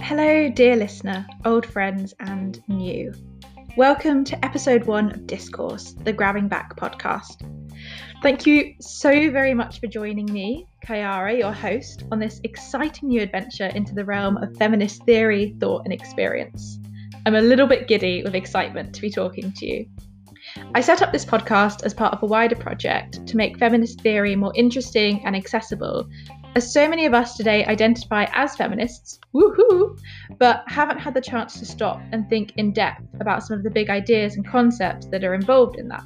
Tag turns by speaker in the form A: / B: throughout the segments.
A: Hello, dear listener, old friends, and new. Welcome to episode one of Discourse, the Grabbing Back podcast. Thank you so very much for joining me, Kayara, your host, on this exciting new adventure into the realm of feminist theory, thought, and experience. I'm a little bit giddy with excitement to be talking to you. I set up this podcast as part of a wider project to make feminist theory more interesting and accessible, as so many of us today identify as feminists, woohoo, but haven't had the chance to stop and think in depth about some of the big ideas and concepts that are involved in that.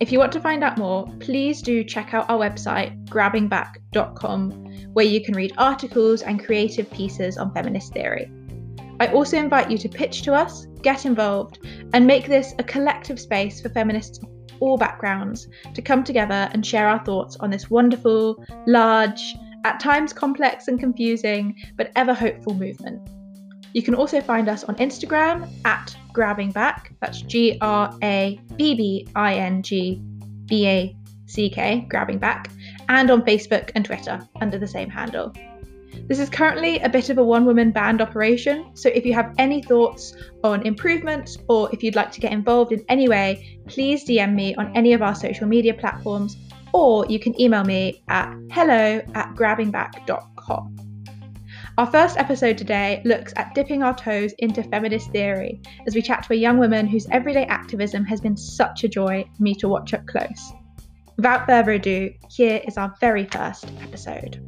A: If you want to find out more, please do check out our website, grabbingback.com, where you can read articles and creative pieces on feminist theory. I also invite you to pitch to us, get involved, and make this a collective space for feminists of all backgrounds to come together and share our thoughts on this wonderful, large, at times complex and confusing, but ever hopeful movement. You can also find us on Instagram at Grabbing Back, that's G R A B B I N G B A C K, Grabbing Back, and on Facebook and Twitter under the same handle. This is currently a bit of a one woman band operation, so if you have any thoughts on improvements or if you'd like to get involved in any way, please DM me on any of our social media platforms or you can email me at hello at grabbingback.com. Our first episode today looks at dipping our toes into feminist theory as we chat to a young woman whose everyday activism has been such a joy for me to watch up close. Without further ado, here is our very first episode.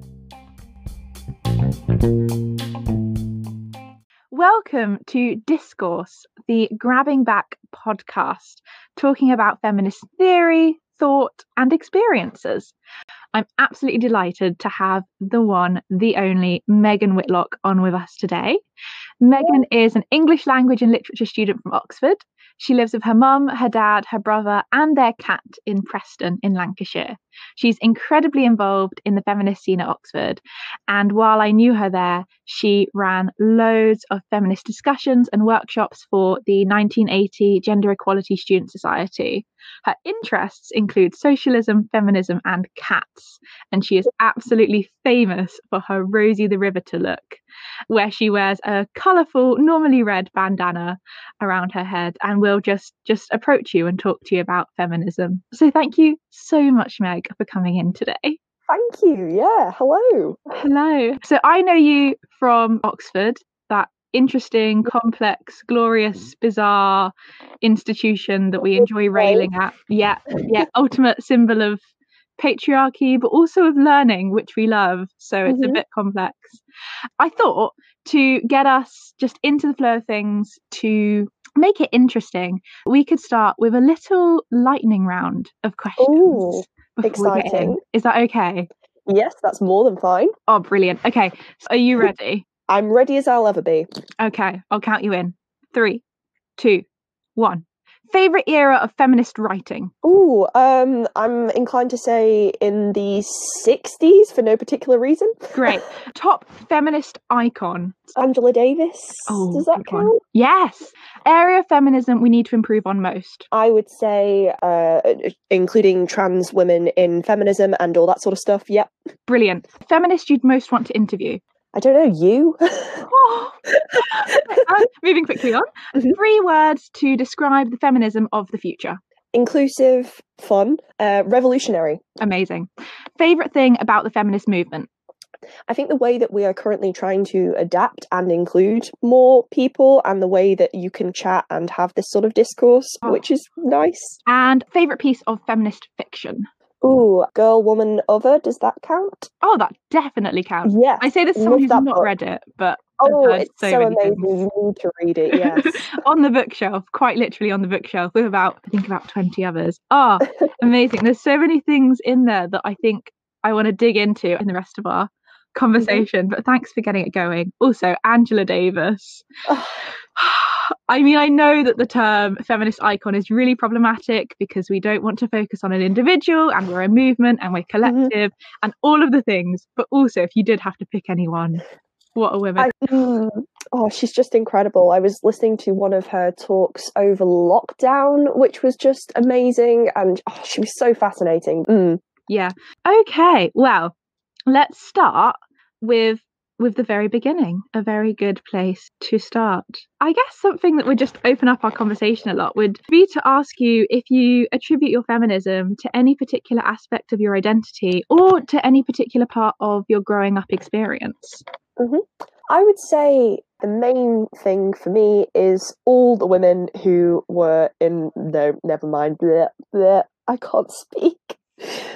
A: Welcome to Discourse, the Grabbing Back podcast, talking about feminist theory, thought, and experiences. I'm absolutely delighted to have the one, the only Megan Whitlock on with us today. Megan is an English language and literature student from Oxford. She lives with her mum, her dad, her brother, and their cat in Preston in Lancashire. She's incredibly involved in the feminist scene at Oxford. And while I knew her there, she ran loads of feminist discussions and workshops for the 1980 Gender Equality Student Society. Her interests include socialism, feminism, and cats. And she is absolutely famous for her Rosie the Riveter look, where she wears a colourful, normally red bandana around her head and will just just approach you and talk to you about feminism. So thank you so much, Meg for coming in today.
B: Thank you. Yeah. Hello.
A: Hello. So I know you from Oxford, interesting, complex, glorious, bizarre institution that we enjoy railing at. Yeah. Yeah. Ultimate symbol of patriarchy, but also of learning, which we love. So it's mm-hmm. a bit complex. I thought to get us just into the flow of things, to make it interesting, we could start with a little lightning round of questions.
B: Ooh, exciting.
A: Is that okay?
B: Yes, that's more than fine.
A: Oh, brilliant. Okay. So are you ready?
B: I'm ready as I'll ever be.
A: Okay. I'll count you in. Three, two, one. Favorite era of feminist writing?
B: Oh, um, I'm inclined to say in the 60s for no particular reason.
A: Great. Top feminist icon?
B: Angela Davis. Oh, Does that count? One.
A: Yes. Area of feminism we need to improve on most?
B: I would say, uh, including trans women in feminism and all that sort of stuff. Yep.
A: Brilliant. Feminist you'd most want to interview?
B: I don't know, you?
A: oh. moving quickly on. Mm-hmm. Three words to describe the feminism of the future
B: inclusive, fun, uh, revolutionary.
A: Amazing. Favorite thing about the feminist movement?
B: I think the way that we are currently trying to adapt and include more people, and the way that you can chat and have this sort of discourse, oh. which is nice.
A: And favourite piece of feminist fiction?
B: Ooh, Girl, Woman, Other, does that count?
A: Oh, that definitely counts.
B: Yeah.
A: I say this someone who's not book. read it, but
B: Oh, it's so, so amazing. Things. You need to read it, yes.
A: on the bookshelf, quite literally on the bookshelf, with about I think about 20 others. Ah, oh, amazing. There's so many things in there that I think I want to dig into in the rest of our conversation. Mm-hmm. But thanks for getting it going. Also, Angela Davis. I mean, I know that the term feminist icon is really problematic because we don't want to focus on an individual and we're a movement and we're mm-hmm. collective mm-hmm. and all of the things. But also, if you did have to pick anyone, what a woman.
B: I, mm, oh, she's just incredible. I was listening to one of her talks over lockdown, which was just amazing. And oh, she was so fascinating. Mm.
A: Yeah. Okay. Well, let's start with with the very beginning, a very good place to start. I guess something that would just open up our conversation a lot would be to ask you if you attribute your feminism to any particular aspect of your identity or to any particular part of your growing up experience.
B: Mm-hmm. I would say the main thing for me is all the women who were in no, never mind. Bleh, bleh, I can't speak.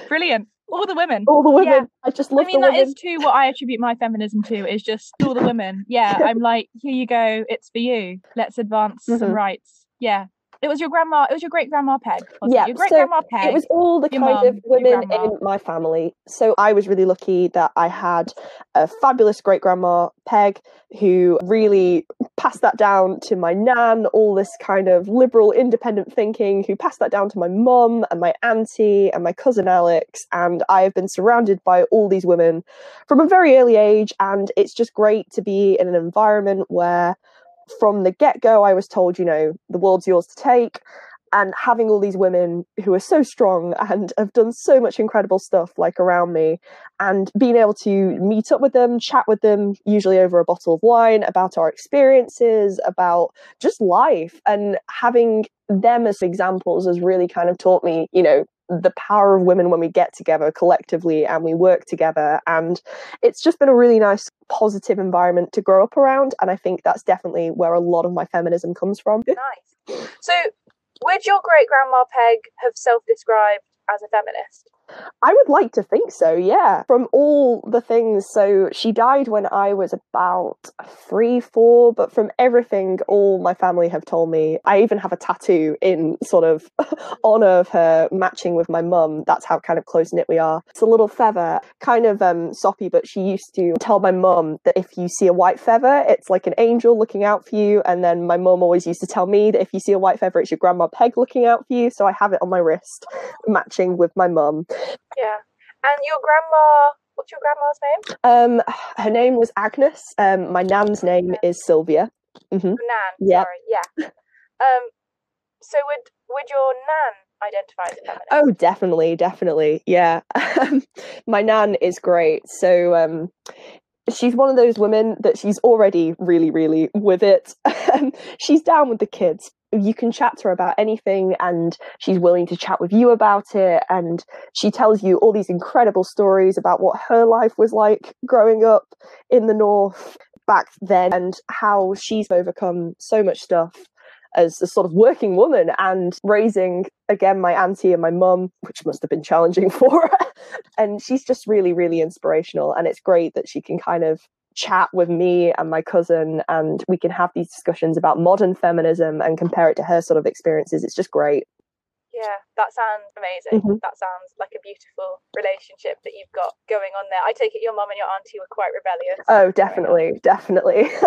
A: Brilliant all the women.
B: All the women. Yeah. I just love. I
A: mean,
B: that
A: women. is too what I attribute my feminism to. Is just all the women. Yeah, I'm like, here you go. It's for you. Let's advance mm-hmm. some rights. Yeah, it was your grandma. It was your great grandma Peg.
B: yeah,
A: your great grandma
B: Peg. It was all the kind mom, of women in my family. So I was really lucky that I had a fabulous great grandma Peg who really passed that down to my nan. All this kind of liberal, independent thinking. Who passed that down to my mum and my auntie and my cousin Alex. And I have been surrounded by all these women from a very early age, and it's just great to be in an environment where from the get go, I was told, you know, the world's yours to take. And having all these women who are so strong and have done so much incredible stuff, like around me, and being able to meet up with them, chat with them, usually over a bottle of wine, about our experiences, about just life, and having them as examples has really kind of taught me, you know, the power of women when we get together collectively and we work together. And it's just been a really nice, positive environment to grow up around. And I think that's definitely where a lot of my feminism comes from.
A: Nice. So, would your great grandma Peg have self described as a feminist?
B: I would like to think so, yeah. From all the things, so she died when I was about three, four, but from everything all my family have told me, I even have a tattoo in sort of honor of her matching with my mum. That's how kind of close knit we are. It's a little feather, kind of um, soppy, but she used to tell my mum that if you see a white feather, it's like an angel looking out for you. And then my mum always used to tell me that if you see a white feather, it's your grandma Peg looking out for you. So I have it on my wrist, matching with my mum.
A: Yeah. And your grandma, what's your grandma's
B: name? Um, her name was Agnes. Um, my nan's name is Sylvia.
A: Mm-hmm. Nan, yep. sorry, yeah. Um, so would would your nan identify as a feminist?
B: Oh, definitely, definitely, yeah. my nan is great. So um, she's one of those women that she's already really, really with it. she's down with the kids, you can chat to her about anything and she's willing to chat with you about it and she tells you all these incredible stories about what her life was like growing up in the north back then and how she's overcome so much stuff as a sort of working woman and raising again my auntie and my mum which must have been challenging for her. And she's just really really inspirational and it's great that she can kind of chat with me and my cousin and we can have these discussions about modern feminism and compare it to her sort of experiences. It's just great.
A: Yeah that sounds amazing. Mm-hmm. that sounds like a beautiful relationship that you've got going on there. I take it your mum and your auntie were quite rebellious.
B: Oh definitely definitely.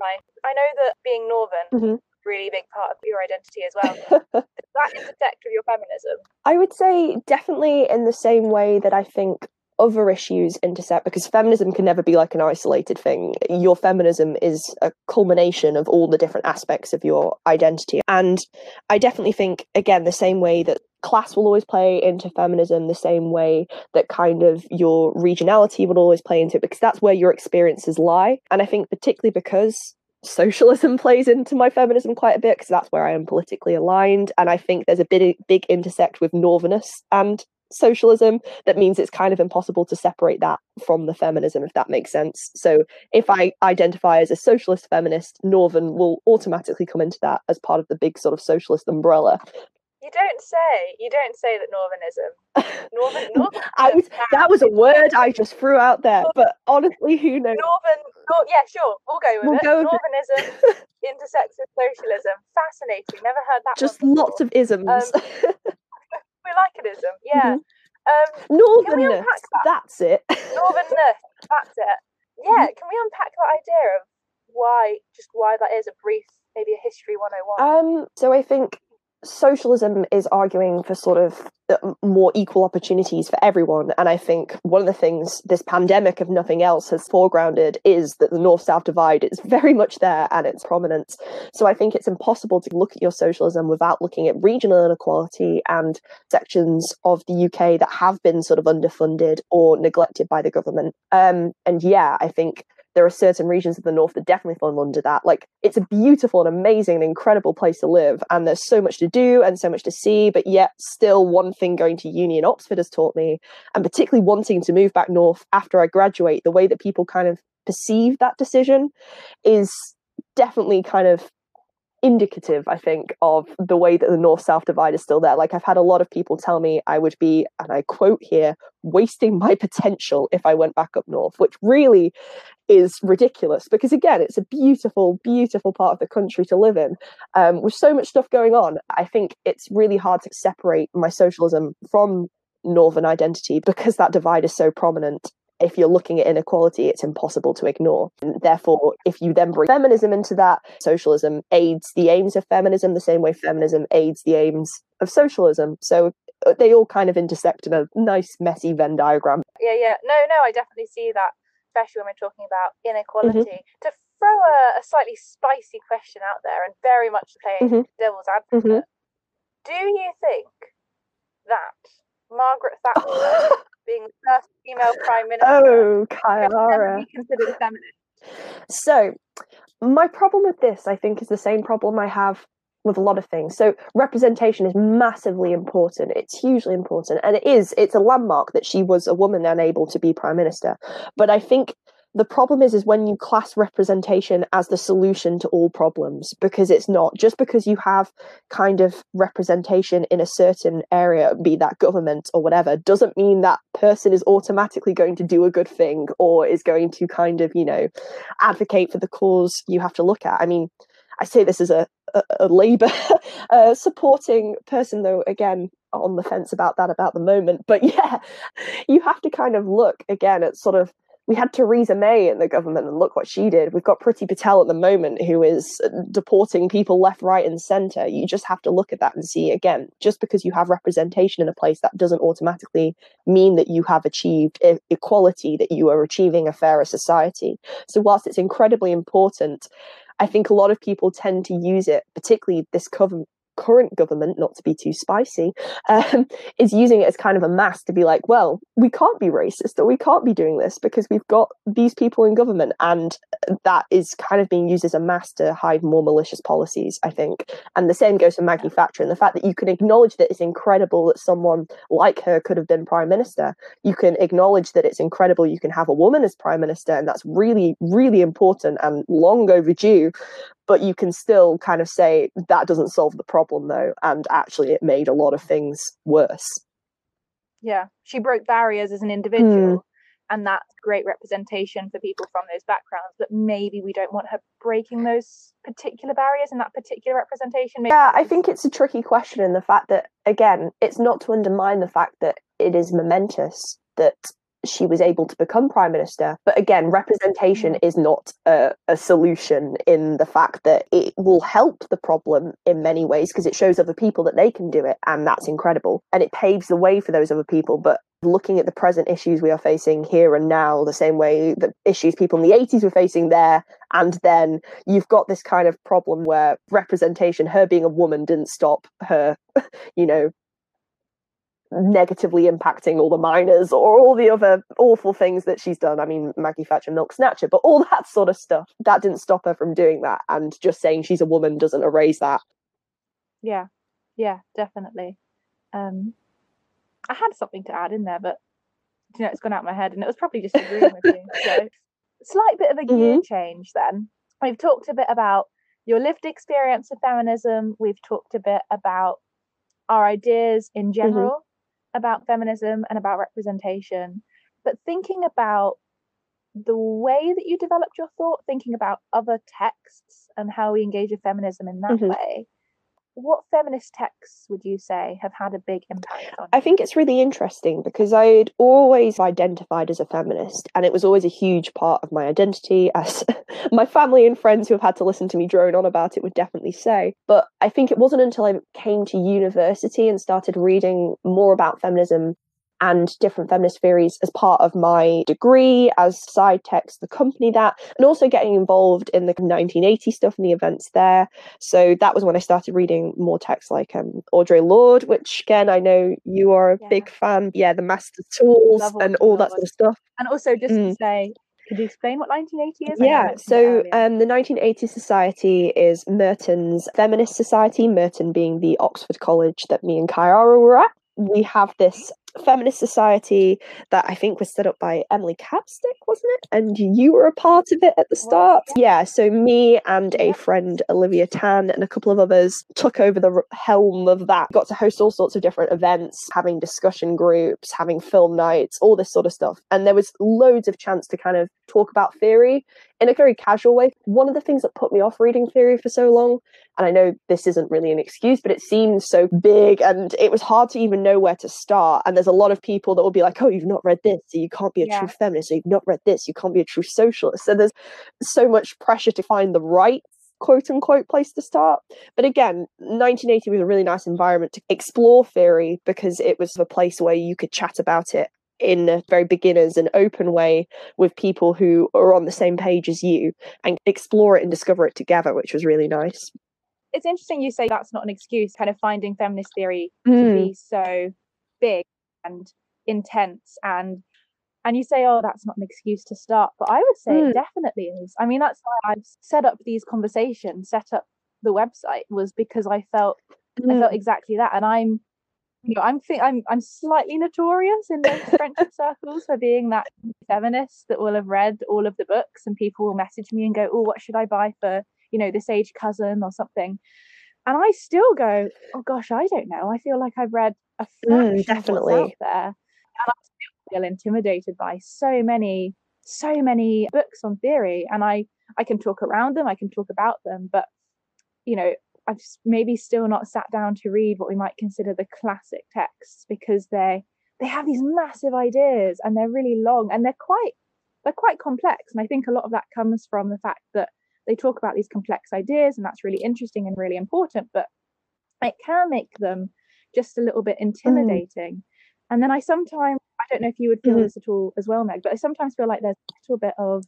A: Nice. I know that being northern mm-hmm. really big part of your identity as well. Does that intersect with your feminism?
B: I would say definitely in the same way that I think other issues intersect because feminism can never be like an isolated thing. Your feminism is a culmination of all the different aspects of your identity. And I definitely think, again, the same way that class will always play into feminism, the same way that kind of your regionality will always play into it, because that's where your experiences lie. And I think, particularly because socialism plays into my feminism quite a bit because that's where I am politically aligned. And I think there's a big, big intersect with northerness and socialism that means it's kind of impossible to separate that from the feminism if that makes sense. So if i identify as a socialist feminist northern will automatically come into that as part of the big sort of socialist umbrella.
A: You don't say you don't say that northernism northern, northern
B: I was, that. was a word i just threw out there but honestly who knows?
A: Northern nor, yeah sure we'll go with we'll it. go northernism intersects with socialism. Fascinating never heard that
B: just lots of isms. Um,
A: we like an ism, yeah.
B: Mm-hmm. Um, Northernness, that? that's it.
A: Northernness, that's it. Yeah, mm-hmm. can we unpack that idea of why, just why that is a brief, maybe a history 101?
B: Um, so I think socialism is arguing for sort of uh, more equal opportunities for everyone. And I think one of the things this pandemic, if nothing else, has foregrounded is that the north south divide is very much there and its prominence. So I think it's impossible to look at your socialism without looking at regional inequality and sections of the UK that have been sort of underfunded or neglected by the government. Um, and yeah, I think there are certain regions of the north that definitely fall under that. Like it's a beautiful and amazing and incredible place to live, and there's so much to do and so much to see. But yet, still, one thing going to uni in Oxford has taught me, and particularly wanting to move back north after I graduate, the way that people kind of perceive that decision is definitely kind of indicative, I think, of the way that the north south divide is still there. Like, I've had a lot of people tell me I would be, and I quote here, wasting my potential if I went back up north, which really is ridiculous because, again, it's a beautiful, beautiful part of the country to live in um, with so much stuff going on. I think it's really hard to separate my socialism from northern identity because that divide is so prominent if you're looking at inequality, it's impossible to ignore. And therefore, if you then bring feminism into that, socialism aids the aims of feminism the same way feminism aids the aims of socialism. So uh, they all kind of intersect in a nice, messy Venn diagram.
A: Yeah, yeah. No, no, I definitely see that, especially when we're talking about inequality. Mm-hmm. To throw a, a, slightly spicy question out there and very much playing mm-hmm. devil's advocate, mm-hmm. do you think that Margaret Thatcher being the first female prime minister. Oh,
B: Kayara.
A: considered feminist.
B: So, my problem with this, I think, is the same problem I have with a lot of things. So, representation is massively important. It's hugely important, and it is. It's a landmark that she was a woman and able to be prime minister. But I think the problem is is when you class representation as the solution to all problems because it's not just because you have kind of representation in a certain area be that government or whatever doesn't mean that person is automatically going to do a good thing or is going to kind of you know advocate for the cause you have to look at i mean i say this as a a, a labor uh, supporting person though again on the fence about that about the moment but yeah you have to kind of look again at sort of we had Theresa May in the government, and look what she did. We've got Priti Patel at the moment, who is uh, deporting people left, right, and centre. You just have to look at that and see again, just because you have representation in a place, that doesn't automatically mean that you have achieved equality, that you are achieving a fairer society. So, whilst it's incredibly important, I think a lot of people tend to use it, particularly this cover- current government, not to be too spicy, um, is using it as kind of a mask to be like, well, we can't be racist or we can't be doing this because we've got these people in government. And that is kind of being used as a mask to hide more malicious policies, I think. And the same goes for Maggie Thatcher. And the fact that you can acknowledge that it's incredible that someone like her could have been prime minister, you can acknowledge that it's incredible you can have a woman as prime minister. And that's really, really important and long overdue but you can still kind of say that doesn't solve the problem though and actually it made a lot of things worse
A: yeah she broke barriers as an individual mm. and that's great representation for people from those backgrounds but maybe we don't want her breaking those particular barriers and that particular representation maybe
B: yeah i think it's a tricky question in the fact that again it's not to undermine the fact that it is momentous that she was able to become prime minister. But again, representation is not a, a solution in the fact that it will help the problem in many ways because it shows other people that they can do it, and that's incredible. And it paves the way for those other people. But looking at the present issues we are facing here and now, the same way that issues people in the 80s were facing there, and then you've got this kind of problem where representation, her being a woman, didn't stop her, you know, negatively impacting all the miners or all the other awful things that she's done. I mean, Maggie Thatcher milk snatcher, but all that sort of stuff that didn't stop her from doing that. And just saying she's a woman doesn't erase that.
A: Yeah, yeah, definitely. Um, I had something to add in there, but you know, it's gone out of my head, and it was probably just agreeing with you. So, slight bit of a gear mm-hmm. change. Then we've talked a bit about your lived experience of feminism. We've talked a bit about our ideas in mm-hmm. general. Mm-hmm about feminism and about representation, but thinking about the way that you developed your thought, thinking about other texts and how we engage with feminism in that mm-hmm. way. What feminist texts would you say have had a big impact on you?
B: I think it's really interesting because I'd always identified as a feminist, and it was always a huge part of my identity, as my family and friends who have had to listen to me drone on about it would definitely say. But I think it wasn't until I came to university and started reading more about feminism and different feminist theories as part of my degree as side texts text accompany that and also getting involved in the 1980 stuff and the events there so that was when i started reading more texts like um, audre lorde which again i know you are a yeah. big fan yeah the master's tools Love and all that sort of stuff
A: and also just mm. to say could you explain what 1980 is?
B: Yeah, so um, the 1980 Society is Merton's feminist society, Merton being the Oxford College that me and Kyara were at. We have this feminist society that I think was set up by Emily Capstick, wasn't it? And you were a part of it at the start. Yeah, so me and a friend, Olivia Tan, and a couple of others took over the helm of that. Got to host all sorts of different events, having discussion groups, having film nights, all this sort of stuff. And there was loads of chance to kind of talk about theory in a very casual way. One of the things that put me off reading theory for so long, and I know this isn't really an excuse, but it seemed so big and it was hard to even know where to start. And there's a lot of people that will be like, oh, you've not read this, so you can't be a yeah. true feminist, so you've not read this, you can't be a true socialist. So there's so much pressure to find the right quote unquote place to start. But again, 1980 was a really nice environment to explore theory because it was a place where you could chat about it in a very beginners and open way with people who are on the same page as you and explore it and discover it together, which was really nice.
A: It's interesting you say that's not an excuse, kind of finding feminist theory mm. to be so big and intense and and you say oh that's not an excuse to start but i would say mm. it definitely is i mean that's why i've set up these conversations set up the website was because i felt mm. i felt exactly that and i'm you know i'm think i'm i'm slightly notorious in those friendship circles for being that feminist that will have read all of the books and people will message me and go oh what should i buy for you know this age cousin or something and i still go oh gosh i don't know i feel like i've read a mm, definitely out there. And I still feel intimidated by so many, so many books on theory. And I, I can talk around them, I can talk about them, but you know, I've maybe still not sat down to read what we might consider the classic texts because they they have these massive ideas and they're really long and they're quite they're quite complex. And I think a lot of that comes from the fact that they talk about these complex ideas and that's really interesting and really important, but it can make them just a little bit mm. intimidating. Mm. And then I sometimes, I don't know if you would feel mm. this at all as well, Meg, but I sometimes feel like there's a little bit of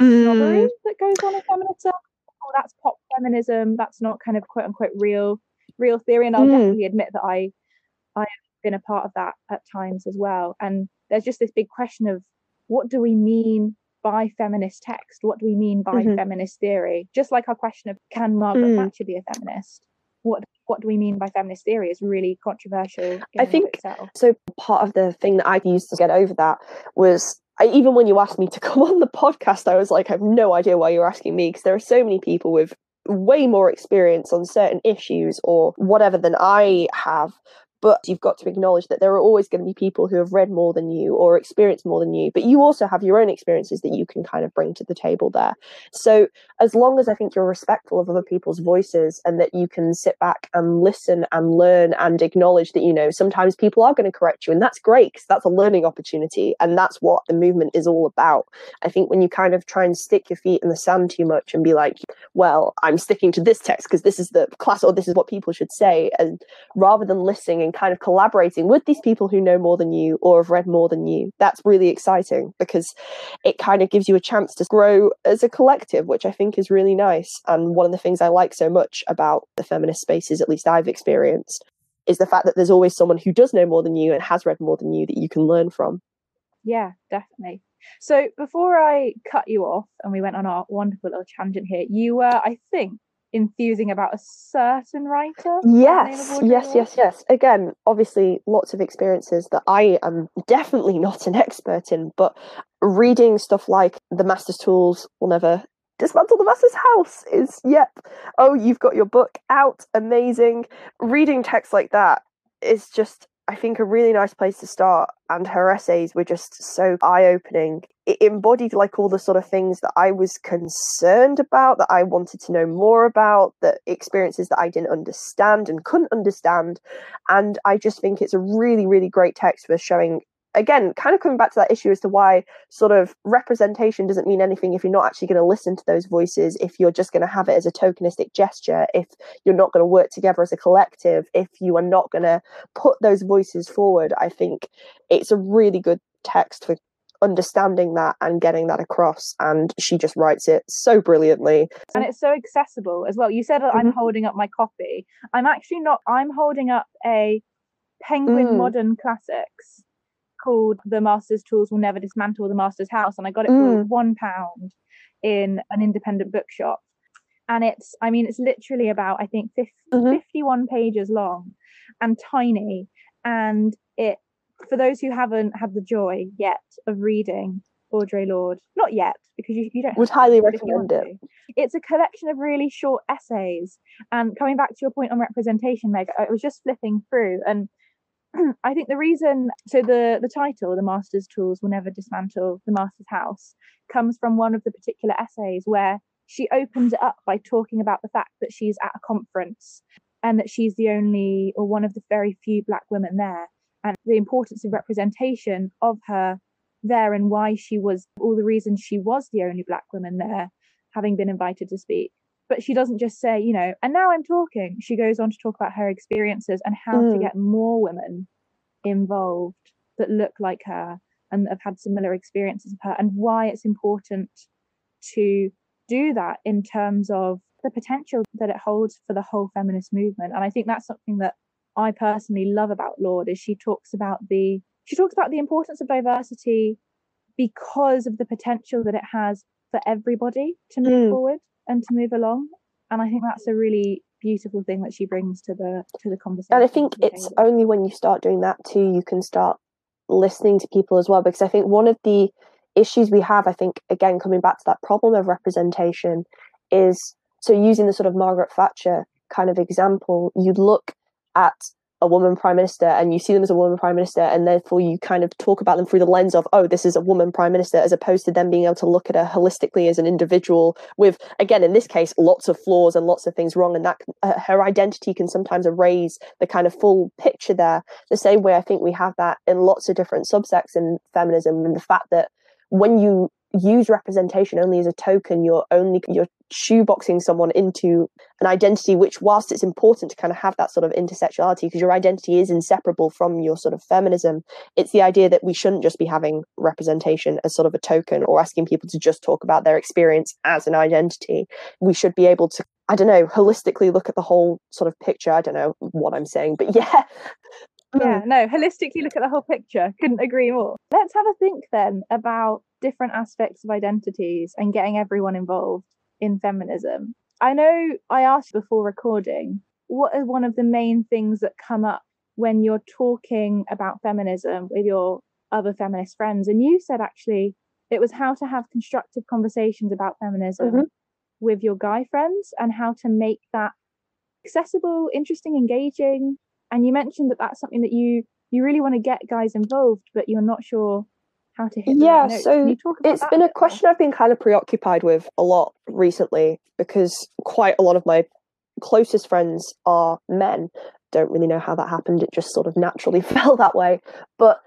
A: snobbery mm. that goes on in feminism. Oh, that's pop feminism. That's not kind of quote unquote real, real theory. And I'll mm. definitely admit that I, I have been a part of that at times as well. And there's just this big question of what do we mean by feminist text? What do we mean by mm-hmm. feminist theory? Just like our question of can Margaret mm. Thatcher be a feminist? What what do we mean by feminist theory is really controversial.
B: I think so. Part of the thing that I used to get over that was I, even when you asked me to come on the podcast, I was like, I have no idea why you're asking me because there are so many people with way more experience on certain issues or whatever than I have but you've got to acknowledge that there are always going to be people who have read more than you or experienced more than you but you also have your own experiences that you can kind of bring to the table there. So as long as i think you're respectful of other people's voices and that you can sit back and listen and learn and acknowledge that you know sometimes people are going to correct you and that's great because that's a learning opportunity and that's what the movement is all about. I think when you kind of try and stick your feet in the sand too much and be like well i'm sticking to this text because this is the class or this is what people should say and rather than listening and kind of collaborating with these people who know more than you or have read more than you. That's really exciting because it kind of gives you a chance to grow as a collective, which I think is really nice. And one of the things I like so much about the feminist spaces, at least I've experienced, is the fact that there's always someone who does know more than you and has read more than you that you can learn from.
A: Yeah, definitely. So before I cut you off and we went on our wonderful little tangent here, you were, I think, enthusing about a certain writer?
B: Yes, yes, yes, yes. Again, obviously, lots of experiences that I am definitely not an expert in, but reading stuff like The Master's Tools will never dismantle the master's house is yep oh you've got your book out amazing reading text like that is just I think, a really nice place to start. And her essays were just so eye opening. It embodied like all the sort of things that I was concerned about, that I wanted to know more about, that experiences that I didn't understand and couldn't understand. And I just think it's a really, really great text for showing again, kind of coming back to that issue as to why sort of representation doesn't mean anything if you're not actually going to listen to those voices, if you're just going to have it as a tokenistic gesture, if you're not going to work together as a collective, if you are not going to put those voices forward. I think it's a really good text for understanding that and getting that across and she just writes it so brilliantly
A: and it's so accessible as well you said mm-hmm. i'm holding up my copy i'm actually not i'm holding up a penguin mm. modern classics called The Master's Tools Will Never Dismantle the Master's House, and I got it for mm. one pound in an independent bookshop. And it's, I mean, it's literally about, I think, 50, mm-hmm. 51 pages long and tiny. And it, for those who haven't had the joy yet of reading Audre Lorde, not yet, because you, you don't
B: would highly recommend it.
A: It's a collection of really short essays. And coming back to your point on representation, Meg, I was just flipping through and I think the reason, so the the title, "The Master's Tools Will Never Dismantle the Master's House," comes from one of the particular essays where she opens it up by talking about the fact that she's at a conference and that she's the only or one of the very few black women there, and the importance of representation of her there and why she was all the reasons she was the only black woman there, having been invited to speak but she doesn't just say, you know, and now I'm talking. She goes on to talk about her experiences and how mm. to get more women involved that look like her and have had similar experiences of her and why it's important to do that in terms of the potential that it holds for the whole feminist movement. And I think that's something that I personally love about Lorde is she talks about the she talks about the importance of diversity because of the potential that it has for everybody to move mm. forward and to move along. And I think that's a really beautiful thing that she brings to the to the conversation.
B: And I think it's only when you start doing that too you can start listening to people as well. Because I think one of the issues we have, I think, again coming back to that problem of representation, is so using the sort of Margaret Thatcher kind of example, you'd look at a woman prime minister and you see them as a woman prime minister and therefore you kind of talk about them through the lens of oh this is a woman prime minister as opposed to them being able to look at her holistically as an individual with again in this case lots of flaws and lots of things wrong. And that uh, her identity can sometimes erase the kind of full picture there. The same way i think we have that in lots of different subsects in feminism and the fact that when you use representation only as a token. You're only you're shoeboxing someone into an identity which whilst it's important to kind of have that sort of intersectionality because your identity is inseparable from your sort of feminism it's the idea that we shouldn't just be having representation as sort of a token or asking people to just talk about their experience as an identity. We should be able to i don't know holistically look at the whole sort of picture. I don't know what i'm saying but yeah
A: yeah no holistically look at the whole picture couldn't agree more let's have a think then about different aspects of identities and getting everyone involved in feminism. I know I asked before recording, what are one of the main things that come up when you're talking about feminism with your other feminist friends? And you said actually it was how to have constructive conversations about feminism mm-hmm. with your guy friends and how to make that accessible, interesting, engaging. And you mentioned that that's something that you you really want to get guys involved, but you're not sure how to hit
B: yeah so it's been a question i've been kind of preoccupied with a lot recently because quite a lot of my closest friends are men. Don't really know how that happened. It just sort of naturally fell that way. But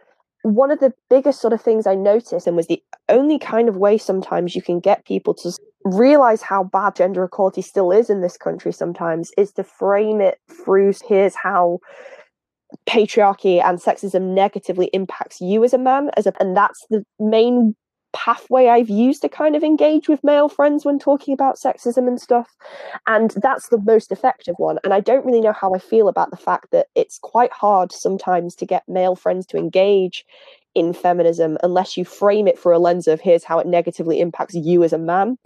B: one of the biggest sort of things i noticed and was the only kind of way sometimes you can get people to realize how bad gender equality still is in this country sometimes is to frame it through here's how patriarchy and sexism negatively impacts you as a man as a and that's the main pathway I've used to kind of engage with male friends when talking about sexism and stuff. And that's the most effective one. And I don't really know how I feel about the fact that it's quite hard sometimes to get male friends to engage in feminism unless you frame it through a lens of here's how it negatively impacts you as a man.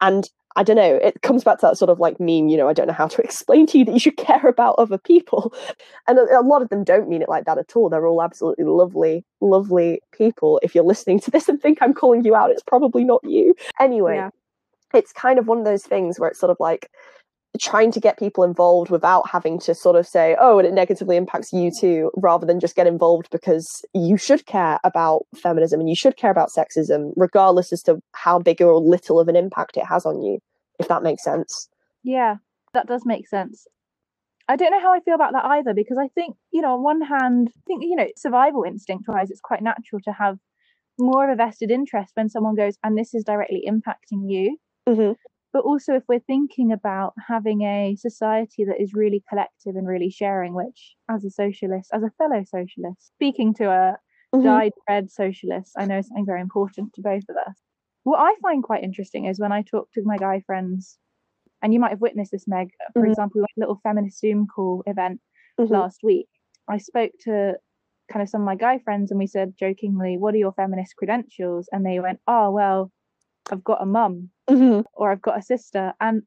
B: And I don't know, it comes back to that sort of like meme, you know, I don't know how to explain to you that you should care about other people. And a, a, lot of them don't mean it like that at all. They're all absolutely lovely, lovely people. If you're listening to this and think I'm calling you out, it's probably not you. Anyway, yeah. it's kind of one of those things where it's sort of like, trying to get people involved without having to sort of say, oh, and it negatively impacts you too, rather than just get involved because you should care about feminism and you should care about sexism, regardless as to how big or little of an impact it has on you, if that makes sense.
A: Yeah, that does make sense. I don't know how I feel about that either because I think, you know, on one hand, I think, you know, survival instinct wise, it's quite natural to have more of a vested interest when someone goes, and this is directly impacting you.
B: Mm-hmm.
A: But also, if we're thinking about having a society that is really collective and really sharing, which, as a socialist, as a fellow socialist, speaking to a mm-hmm. dyed red socialist, I know something very important to both of us. What I find quite interesting is when I talk to my guy friends, and you might have witnessed this, Meg, for mm-hmm. example, a little feminist Zoom call event mm-hmm. last week. I spoke to kind of some of my guy friends and we said jokingly, What are your feminist credentials? And they went, Oh, well, I've got a mum
B: mm-hmm.
A: or I've got a sister. And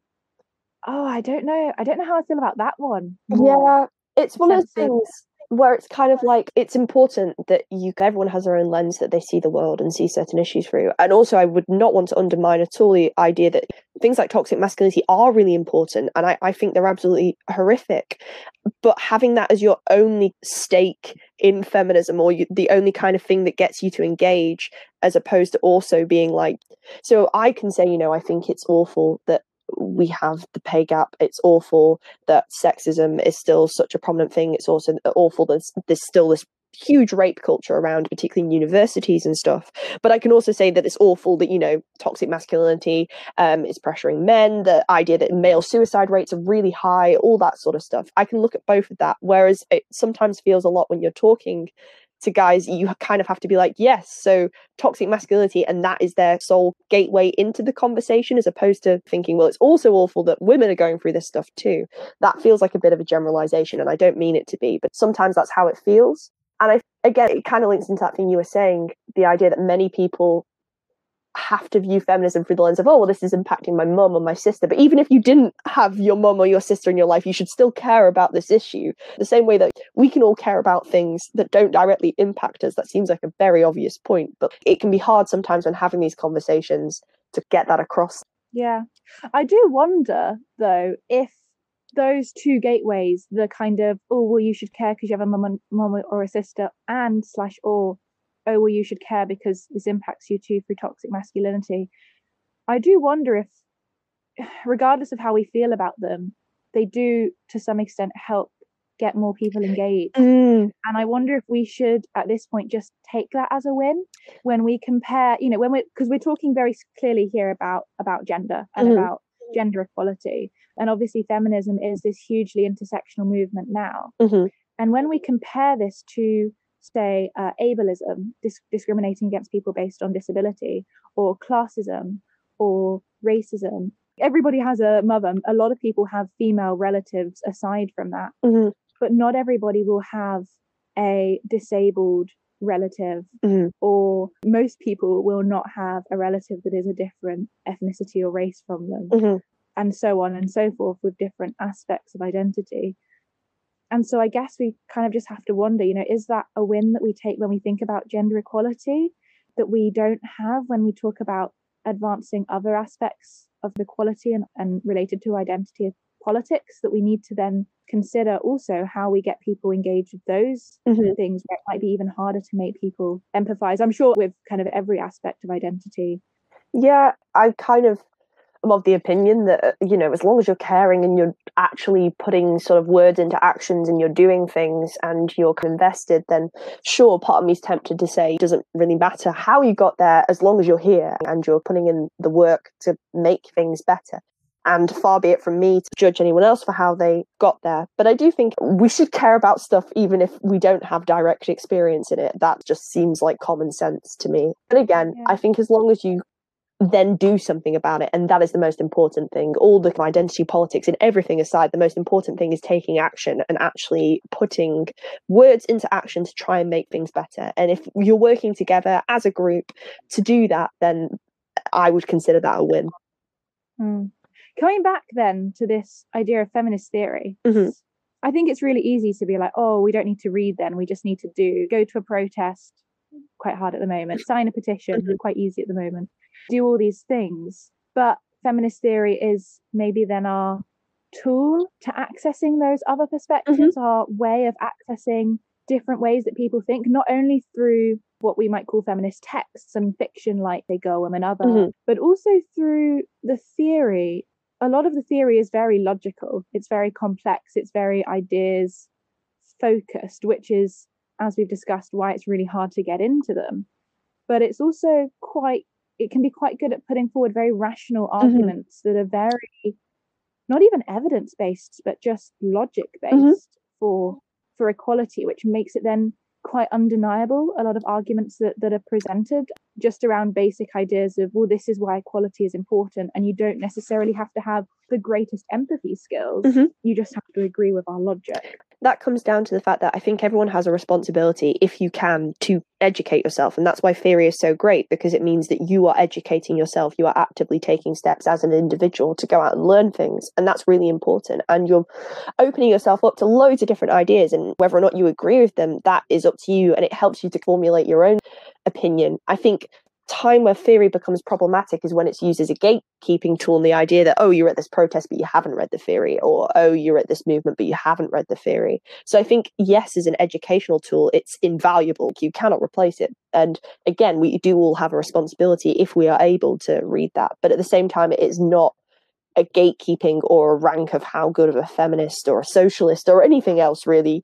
A: oh, I don't know. I don't know how I feel about that one.
B: Yeah, it's one of the things where it's kind of like it's important that you everyone has their own lens that they see the world and see certain issues through. And also i would not want to undermine at all the idea that things like toxic masculinity are really important and i, I think they're absolutely horrific. But having that as your only stake in feminism or you, the only kind of thing that gets you to engage as opposed to also being like so i can say you know i think it's awful that we have the pay gap. It's awful that sexism is still such a prominent thing. It's also awful that there's still this huge rape culture around, particularly in universities and stuff. But I can also say that it's awful that, you know, toxic masculinity um, is pressuring men, the idea that male suicide rates are really high, all that sort of stuff. I can look at both of that. Whereas it sometimes feels a lot when you're talking to guys, you kind of have to be like, yes, so toxic masculinity, and that is their sole gateway into the conversation, as opposed to thinking, well, it's also awful that women are going through this stuff too. That feels like a bit of a generalization, and I don't mean it to be, but sometimes that's how it feels. And I, again, it kind of links into that thing you were saying the idea that many people have to view feminism through the lens of, oh, well, this is impacting my mum or my sister. But even if you didn't have your mum or your sister in your life, you should still care about this issue. The same way that we can all care about things that don't directly impact us. That seems like a very obvious point, but it can be hard sometimes when having these conversations to get that across.
A: Yeah. I do wonder, though, if those two gateways, the kind of, oh, well, you should care because you have a mum, mum or a sister, and slash, or oh well you should care because this impacts you too through toxic masculinity i do wonder if regardless of how we feel about them they do to some extent help get more people engaged
B: mm.
A: and i wonder if we should at this point just take that as a win when we compare you know when we because we're talking very clearly here about about gender and mm. about gender equality and obviously feminism is this hugely intersectional movement now
B: mm-hmm.
A: and when we compare this to say uh, ableism, dis- discriminating against people based on disability, or classism, or racism. Everybody has a mother. A lot of people have female relatives aside from that,
B: mm-hmm.
A: but not everybody will have a disabled relative,
B: mm-hmm.
A: or most people will not have a relative that is a different ethnicity or race from them,
B: mm-hmm.
A: and so on and so forth with different aspects of identity. And so I guess we kind of just have to wonder, you know, is that a win that we take when we think about gender equality that we don't have when we talk about advancing other aspects of equality and, and related to identity politics that we need to then consider also how we get people engaged with those
B: mm-hmm.
A: things where it might be even harder to make people empathize i'm sure with kind of every aspect of identity
B: yeah i kind of I'm of the opinion that uh, you know as long as you're caring and you're actually putting sort of words into actions and you're doing things and you're invested then sure part of me is tempted to say it doesn't really matter how you got there as long as you're here and you're putting in the work to make things better and far be it from me to judge anyone else for how they got there. But I do think we should care about stuff even if we don't have direct experience in it. That just seems like common sense to me. But again, yeah. I think as long as you then do something about it. And that is the most important thing. All the identity politics and everything aside, the most important thing is taking action and actually putting words into action to try and make things better. And if you're working together as a group to do that, then I would consider that a win.
A: Mm. Coming back then to this idea of feminist theory,
B: mm-hmm.
A: I think it's really easy to be like, oh, we don't need to read then, we just need to do, go to a protest, quite hard at the moment, sign a petition, mm-hmm. quite easy at the moment do all these things. But feminist theory is maybe then our tool to accessing those other perspectives, mm-hmm. our way of accessing different ways that people think, not only through what we might call feminist texts and fiction like They Go and Other, mm-hmm. but also through the theory. A lot of the theory is very logical, it's very complex, it's very ideas focused, which is, as we've discussed, why it's really hard to get into them. But it's also quite, it can be quite good at putting forward very rational mm-hmm. arguments mm-hmm. that are very, not even evidence based, but just logic based mm-hmm. for for equality, which makes it then quite undeniable. A lot of arguments that, that are presented just around basic ideas of, well, this is why equality is important. And you don't necessarily have to have the greatest empathy skills. Mm-hmm. You just have to agree with our logic
B: that comes down to the fact that I think everyone has a responsibility, if you can, to educate yourself. And that's why theory is so great because it means that you are educating yourself. You are actively taking steps as an individual to go out and learn things. And that's really important. And you're opening yourself up to loads of different ideas. And whether or not you agree with them, that is up to you. And it helps you to formulate your own opinion. I think time where theory becomes problematic is when it's used as a gatekeeping tool and the idea that oh you're at this protest but you haven't read the theory or oh you're at this movement but you haven't read the theory. So i think yes as an educational tool it's invaluable. You cannot replace it. And again we do all have a responsibility if we are able to read that. But at the same time it is not a gatekeeping or a rank of how good of a feminist or a socialist or anything else really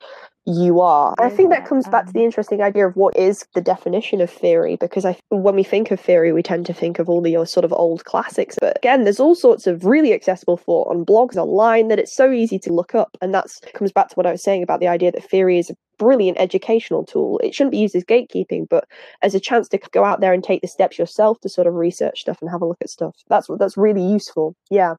B: you are. I think that comes back to the interesting idea of what is the definition of theory, because I, when we think of theory, we tend to think of all the sort of old classics. But again, there's all sorts of really accessible thought on blogs online that it's so easy to look up. And that comes back to what I was saying about the idea that theory is a brilliant educational tool. It shouldn't be used as gatekeeping, but as a chance to go out there and take the steps yourself to sort of research stuff and have a look at stuff. That's what that's really useful. Yeah.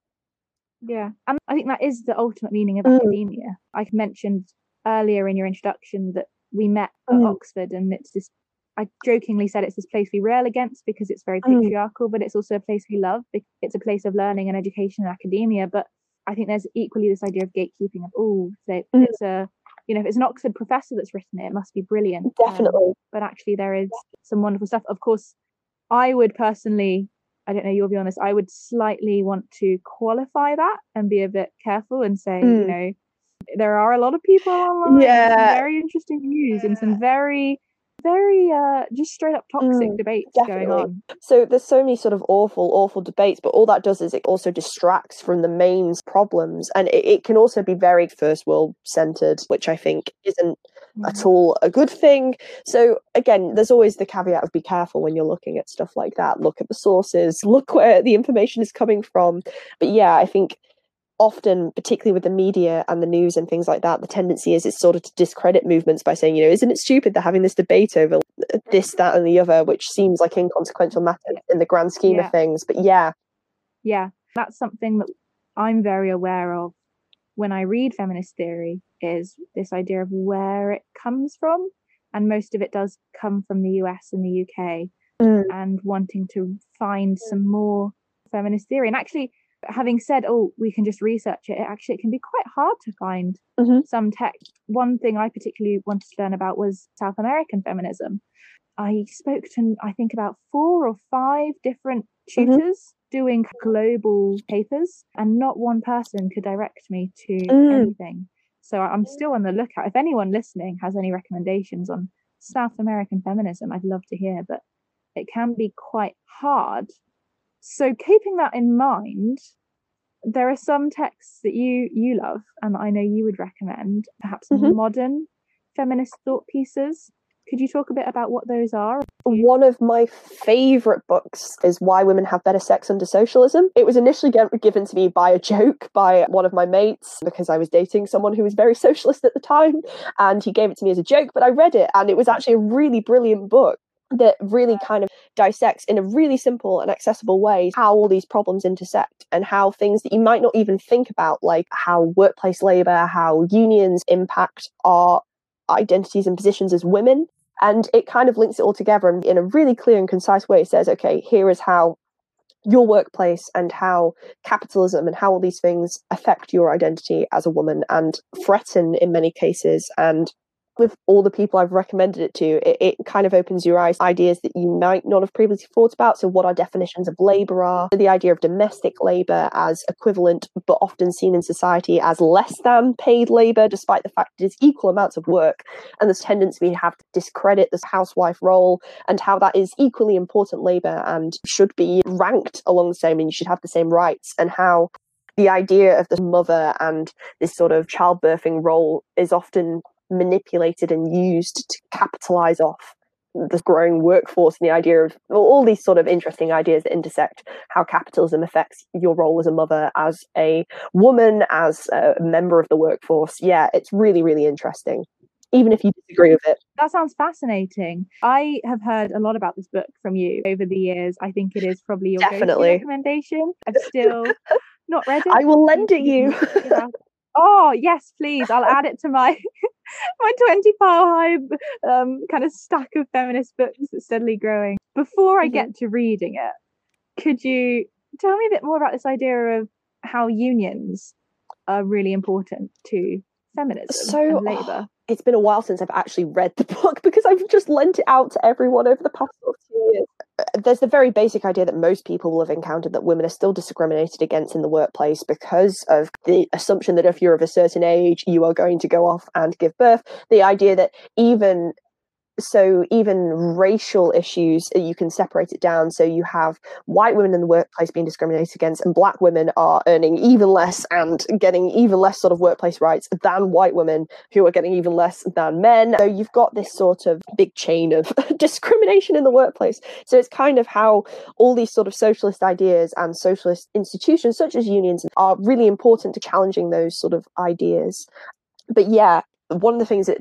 A: Yeah, and I think that is the ultimate meaning of mm. academia. I mentioned earlier in your introduction that we met at mm. Oxford, and it's this. I jokingly said it's this place we rail against because it's very mm. patriarchal, but it's also a place we love. It's a place of learning and education and academia. But I think there's equally this idea of gatekeeping of oh, so mm. it's a you know if it's an Oxford professor that's written it, it must be brilliant.
B: Um, Definitely. Um,
A: but actually, there is some wonderful stuff. Of course, I would personally I don't know, you'll be honest, I would slightly want to qualify that and be a bit careful and say, mm. you know, there are a lot of people online yeah. very interesting views and some very very uh just straight up toxic mm, debates definitely. going on
B: so there's so many sort of awful awful debates but all that does is it also distracts from the main problems and it, it can also be very first world centered which i think isn't mm. at all a good thing so again there's always the caveat of be careful when you're looking at stuff like that look at the sources look where the information is coming from but yeah i think often, particularly with the media and the news and things like that, the tendency is it's sort of to discredit movements by saying, you know, isn't it stupid they're having this debate over this, that, and the other, which seems like inconsequential matter in the grand scheme yeah. of things. But yeah.
A: Yeah, that's something that I'm very aware of when I read feminist theory is this idea of where it comes from. And most of it does come from the US and the UK mm. and wanting to find some more feminist theory. And actually, having said, oh, we can just research it, it actually it can be quite hard to find mm-hmm. some text. One thing I particularly wanted to learn about was South American feminism. I spoke to, I think, about four or five different mm-hmm. tutors mm-hmm. doing global papers, and not one person could direct me to mm. anything. So I'm still on the lookout. If anyone listening has any recommendations on South American feminism, I'd love to hear. But it can be quite hard so keeping that in mind, there are some texts that you you love and I know you would recommend, perhaps mm-hmm. modern feminist thought pieces. Could you talk a bit about what those are?
B: One of my favorite books is Why Women Have Better Sex Under Socialism. It was initially given to me by a joke by one of my mates because I was dating someone who was very socialist at the time and he gave it to me as a joke, but I read it and it was actually a really brilliant book that really kind of dissects in a really simple and accessible way how all these problems intersect and how things that you might not even think about, like how workplace labor, how unions impact our identities and positions as women. And it kind of links it all together and in a really clear and concise way says, okay, here is how your workplace and how capitalism and how all these things affect your identity as a woman and threaten in many cases and with all the people I've recommended it to, it, it, kind of opens your eyes ideas that you might not have previously thought about. So, what our definitions of labour are, the idea of domestic labour as equivalent, but often seen in society as less than paid labour, despite the fact it is equal amounts of work, and this tendency we have to discredit this housewife role, and how that is equally important labour and should be ranked along the same, and you should have the same rights, and how the idea of the mother and this sort of childbirthing role is often manipulated and used to capitalize off the growing workforce and the idea of all these sort of interesting ideas that intersect how capitalism affects your role as a mother, as a woman, as a member of the workforce. Yeah, it's really, really interesting, even if you disagree with it.
A: That sounds fascinating. I have heard a lot about this book from you over the years. I think it is probably your
B: Definitely.
A: recommendation. I've still not read it.
B: I will lend it you.
A: Oh yes, please. I'll add it to my my 20 pile high um, kind of stack of feminist books that's steadily growing. Before I mm-hmm. get to reading it, could you tell me a bit more about this idea of how unions are really important to feminism
B: so,
A: and labour?
B: It's been a while since I've actually read the book because I've just lent it out to everyone over the past two years uh, there's the very basic idea that most people will have encountered that women are still discriminated against in the workplace because of the assumption that if you're of a certain age, you are going to go off and give birth. The idea that even so even racial issues uh, you can separate it down. So you have white women in the workplace being discriminated against and black women are earning even less and getting even less sort of workplace rights than white women who are getting even less than men. So you've got this sort of big chain of discrimination in the workplace. So it's kind of how all these sort of socialist ideas and socialist institutions such as unions are really important to challenging those sort of ideas. But yeah one of the things that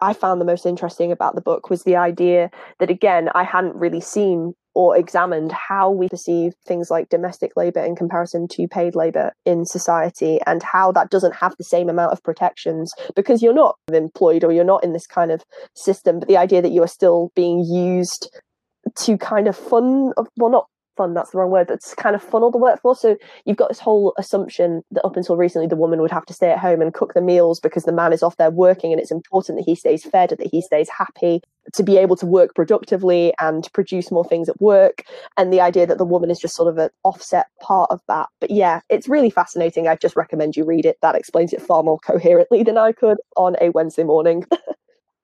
B: I found the most interesting about the book was the idea that, again, I hadn't really seen or examined how we perceive things like domestic labour in comparison to paid labour in society and how that doesn't have the same amount of protections because you're not employed or you're not in this kind of system. But the idea that you are still being used to kind of fund, well, not that's the wrong word but kind of funnel the workforce so you've got this whole assumption that up until recently the woman would have to stay at home and cook the meals because the man is off there working and it's important that he stays fed that he stays happy to be able to work productively and produce more things at work. And the idea that the woman is just sort of an offset part of that. But yeah it's really fascinating. I just recommend you read it. That explains it far more coherently than i could on a wednesday morning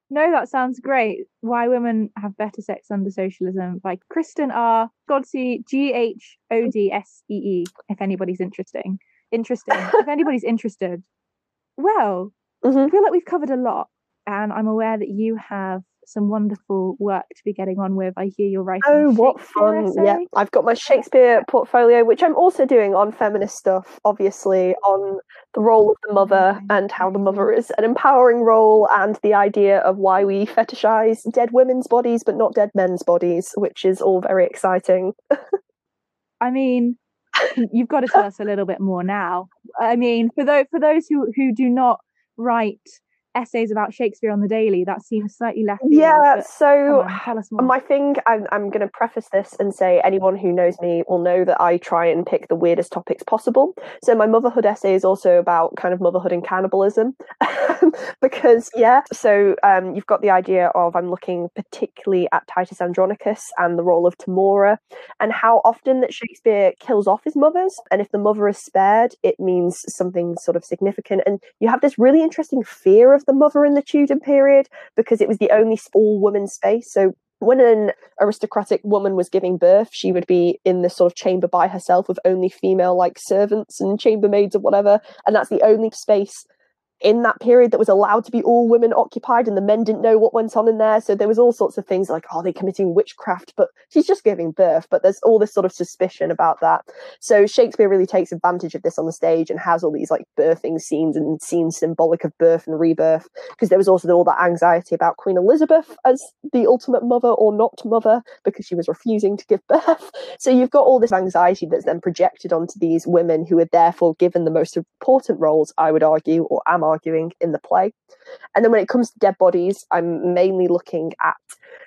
A: No, that sounds great. Why Women Have Better Sex Under Socialism by Kristen R. Ghodsee, G H O D S E E, if anybody's interesting. Interesting. if anybody's interested. Well, mm-hmm. I feel like we've covered a lot, and I'm aware that you have some wonderful work to be getting on with. I hear you're writing. Oh, what fun! Essay.
B: Yeah, I've got my Shakespeare portfolio, which I'm also doing on feminist stuff, obviously, on the role of the mother and how the mother is an empowering role, and the idea of why we fetishize dead women's bodies but not dead men's bodies, which is all very exciting.
A: I mean, you've got to tell us a little bit more now. I mean, for those for those who who do not write essays about Shakespeare on the daily, that seems slightly left.
B: Yeah, so on, tell us more. my thing, I'm, I'm going to preface this and say anyone who knows me will know that I try and pick the weirdest topics possible. So my motherhood essay is also about kind of motherhood and cannibalism, because yeah, so um, you've got the idea of I'm looking particularly at Titus Andronicus and the role of Tamora, and how often that Shakespeare kills off his mothers, and if the mother is spared, it means something sort of significant, and you have this really interesting fear of the mother in the Tudor period because it was the only all woman space. So when an aristocratic woman was giving birth, she would be in this sort of chamber by herself with only female like servants and chambermaids or whatever. And that's the only space in that period that was allowed to be all women occupied and the men didn't know what went on in there. So there was all sorts of things like are they committing witchcraft? But she's just giving birth but there's all this sort of suspicion about that. So shakespeare really takes advantage of this on the stage and has all these like birthing scenes and scenes symbolic of birth and rebirth because there was also all that anxiety about queen elizabeth as the ultimate mother or not mother because she was refusing to give birth. So you've got all this anxiety that's then projected onto these women who are therefore given the most important roles i would argue or am arguing in the play. And then when it comes to dead bodies, I'm mainly looking at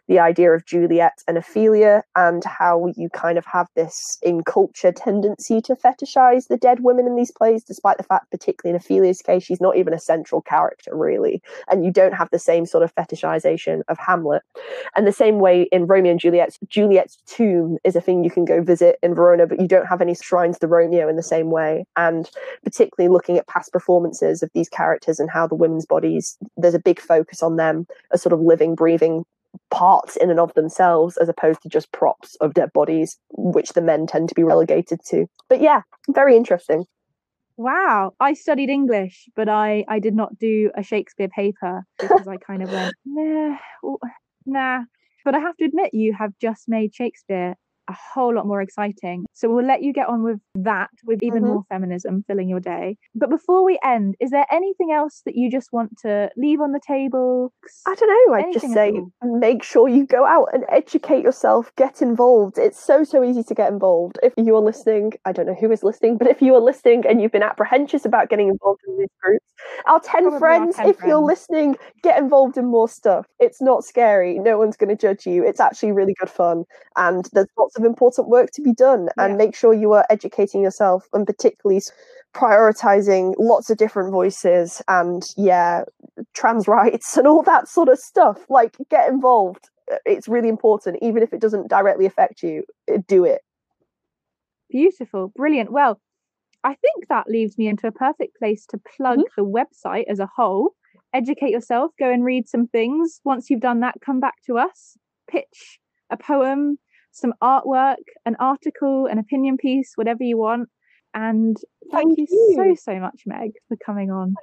B: the idea of Juliet and Ophelia and how you kind of have this in culture tendency to fetishize the dead women in these plays, despite the fact, particularly in Ophelia's case, she's not even a central character, really. And you don't have the same sort of fetishization of Hamlet. And the same way in Romeo and Juliet, Juliet's tomb is a thing you can go visit in Verona, but you don't have any shrines to Romeo in the same way. And particularly looking at past performances of these characters and how the women's bodies, there's a big focus on them as sort of living, breathing parts in and of themselves as opposed to just props of dead bodies, which the men tend to be relegated to. But yeah, very interesting.
A: Wow, I studied English, but I I did not do a Shakespeare paper because I kind of went nah, nah. But I have to admit, you have just made Shakespeare a whole lot more exciting. So we'll let you get on with that, with even mm-hmm. more feminism filling your day. But before we end, is there anything else that you just want to leave on the table?
B: I don't know. I'd just say make sure you go out and educate yourself, get involved. It's so, so easy to get involved. If you are listening, I don't know who is listening, but if you are listening and you've been apprehensive about getting involved in these groups, our 10 Probably friends, our 10 if friends. you're listening, get involved in more stuff. It's not scary. No one's going to judge you. It's actually really good fun. And there's lots of important work to be done and yeah. make sure you are educating yourself and particularly prioritizing lots of different voices and yeah trans rights and all that sort of stuff. Like get involved. It's really important. Even if it doesn't directly affect you do it.
A: Beautiful. Brilliant. Well i think that leaves me into a perfect place to plug mm-hmm. the website as a whole. Educate yourself go and read some things. Once you've done that come back to us. Pitch a poem some artwork, an article, an opinion piece, whatever you want. And thank, thank you, you so, so much, Meg, for coming on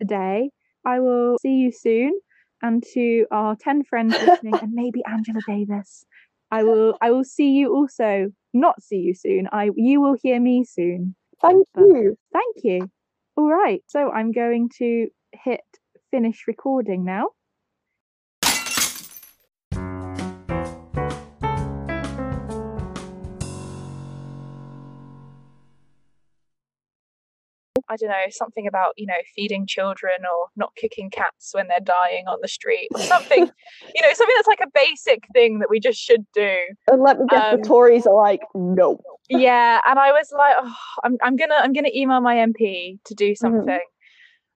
A: today. I will see you soon. And to our 10 friends listening, and maybe Angela Davis, I will I will see you also. Not see you soon. I you will hear me soon.
B: Thank but you.
A: Thank you. All right. So I'm going to hit finish recording now. I don't know, something about, you know, feeding children or not kicking cats when they're dying on the street or something, you know, something that's like a basic thing that we just should do.
B: And let me guess, um, the Tories are like, no.
A: Yeah. And I was like, oh, I'm, I'm going to, I'm going to email my MP to do mm-hmm. something. Mm-hmm.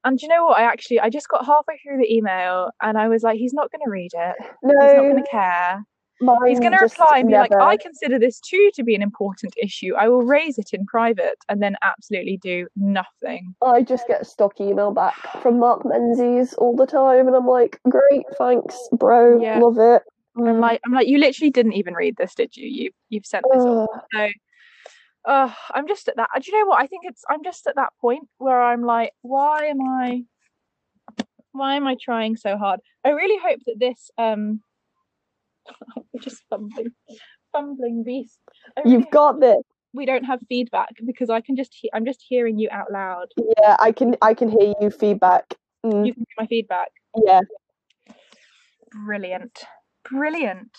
A: And you know what? I actually I just got halfway through the email and I was like, he's not going to read it. No, he's not going to care. Mine He's going to reply and be never... like, I consider this too to be an important issue. I will raise it in private and then absolutely do nothing.
B: I just get a stock email back from Mark Menzies all the time, and I'm like, great, thanks, bro, yeah. love it.
A: Mm. I'm like, I'm like, you literally didn't even read this, did you? You you've sent this. Uh, so, uh, I'm just at that. Do you know what? I think it's. I'm just at that point where I'm like, why am I? Why am I trying so hard? I really hope that this um just fumbling, fumbling beast.
B: Really You've got this.
A: We don't have feedback because I can just he- I'm just hearing you out loud.
B: Yeah, I can I can hear you feedback.
A: Mm. You can hear my feedback.
B: Yeah.
A: Brilliant. Brilliant.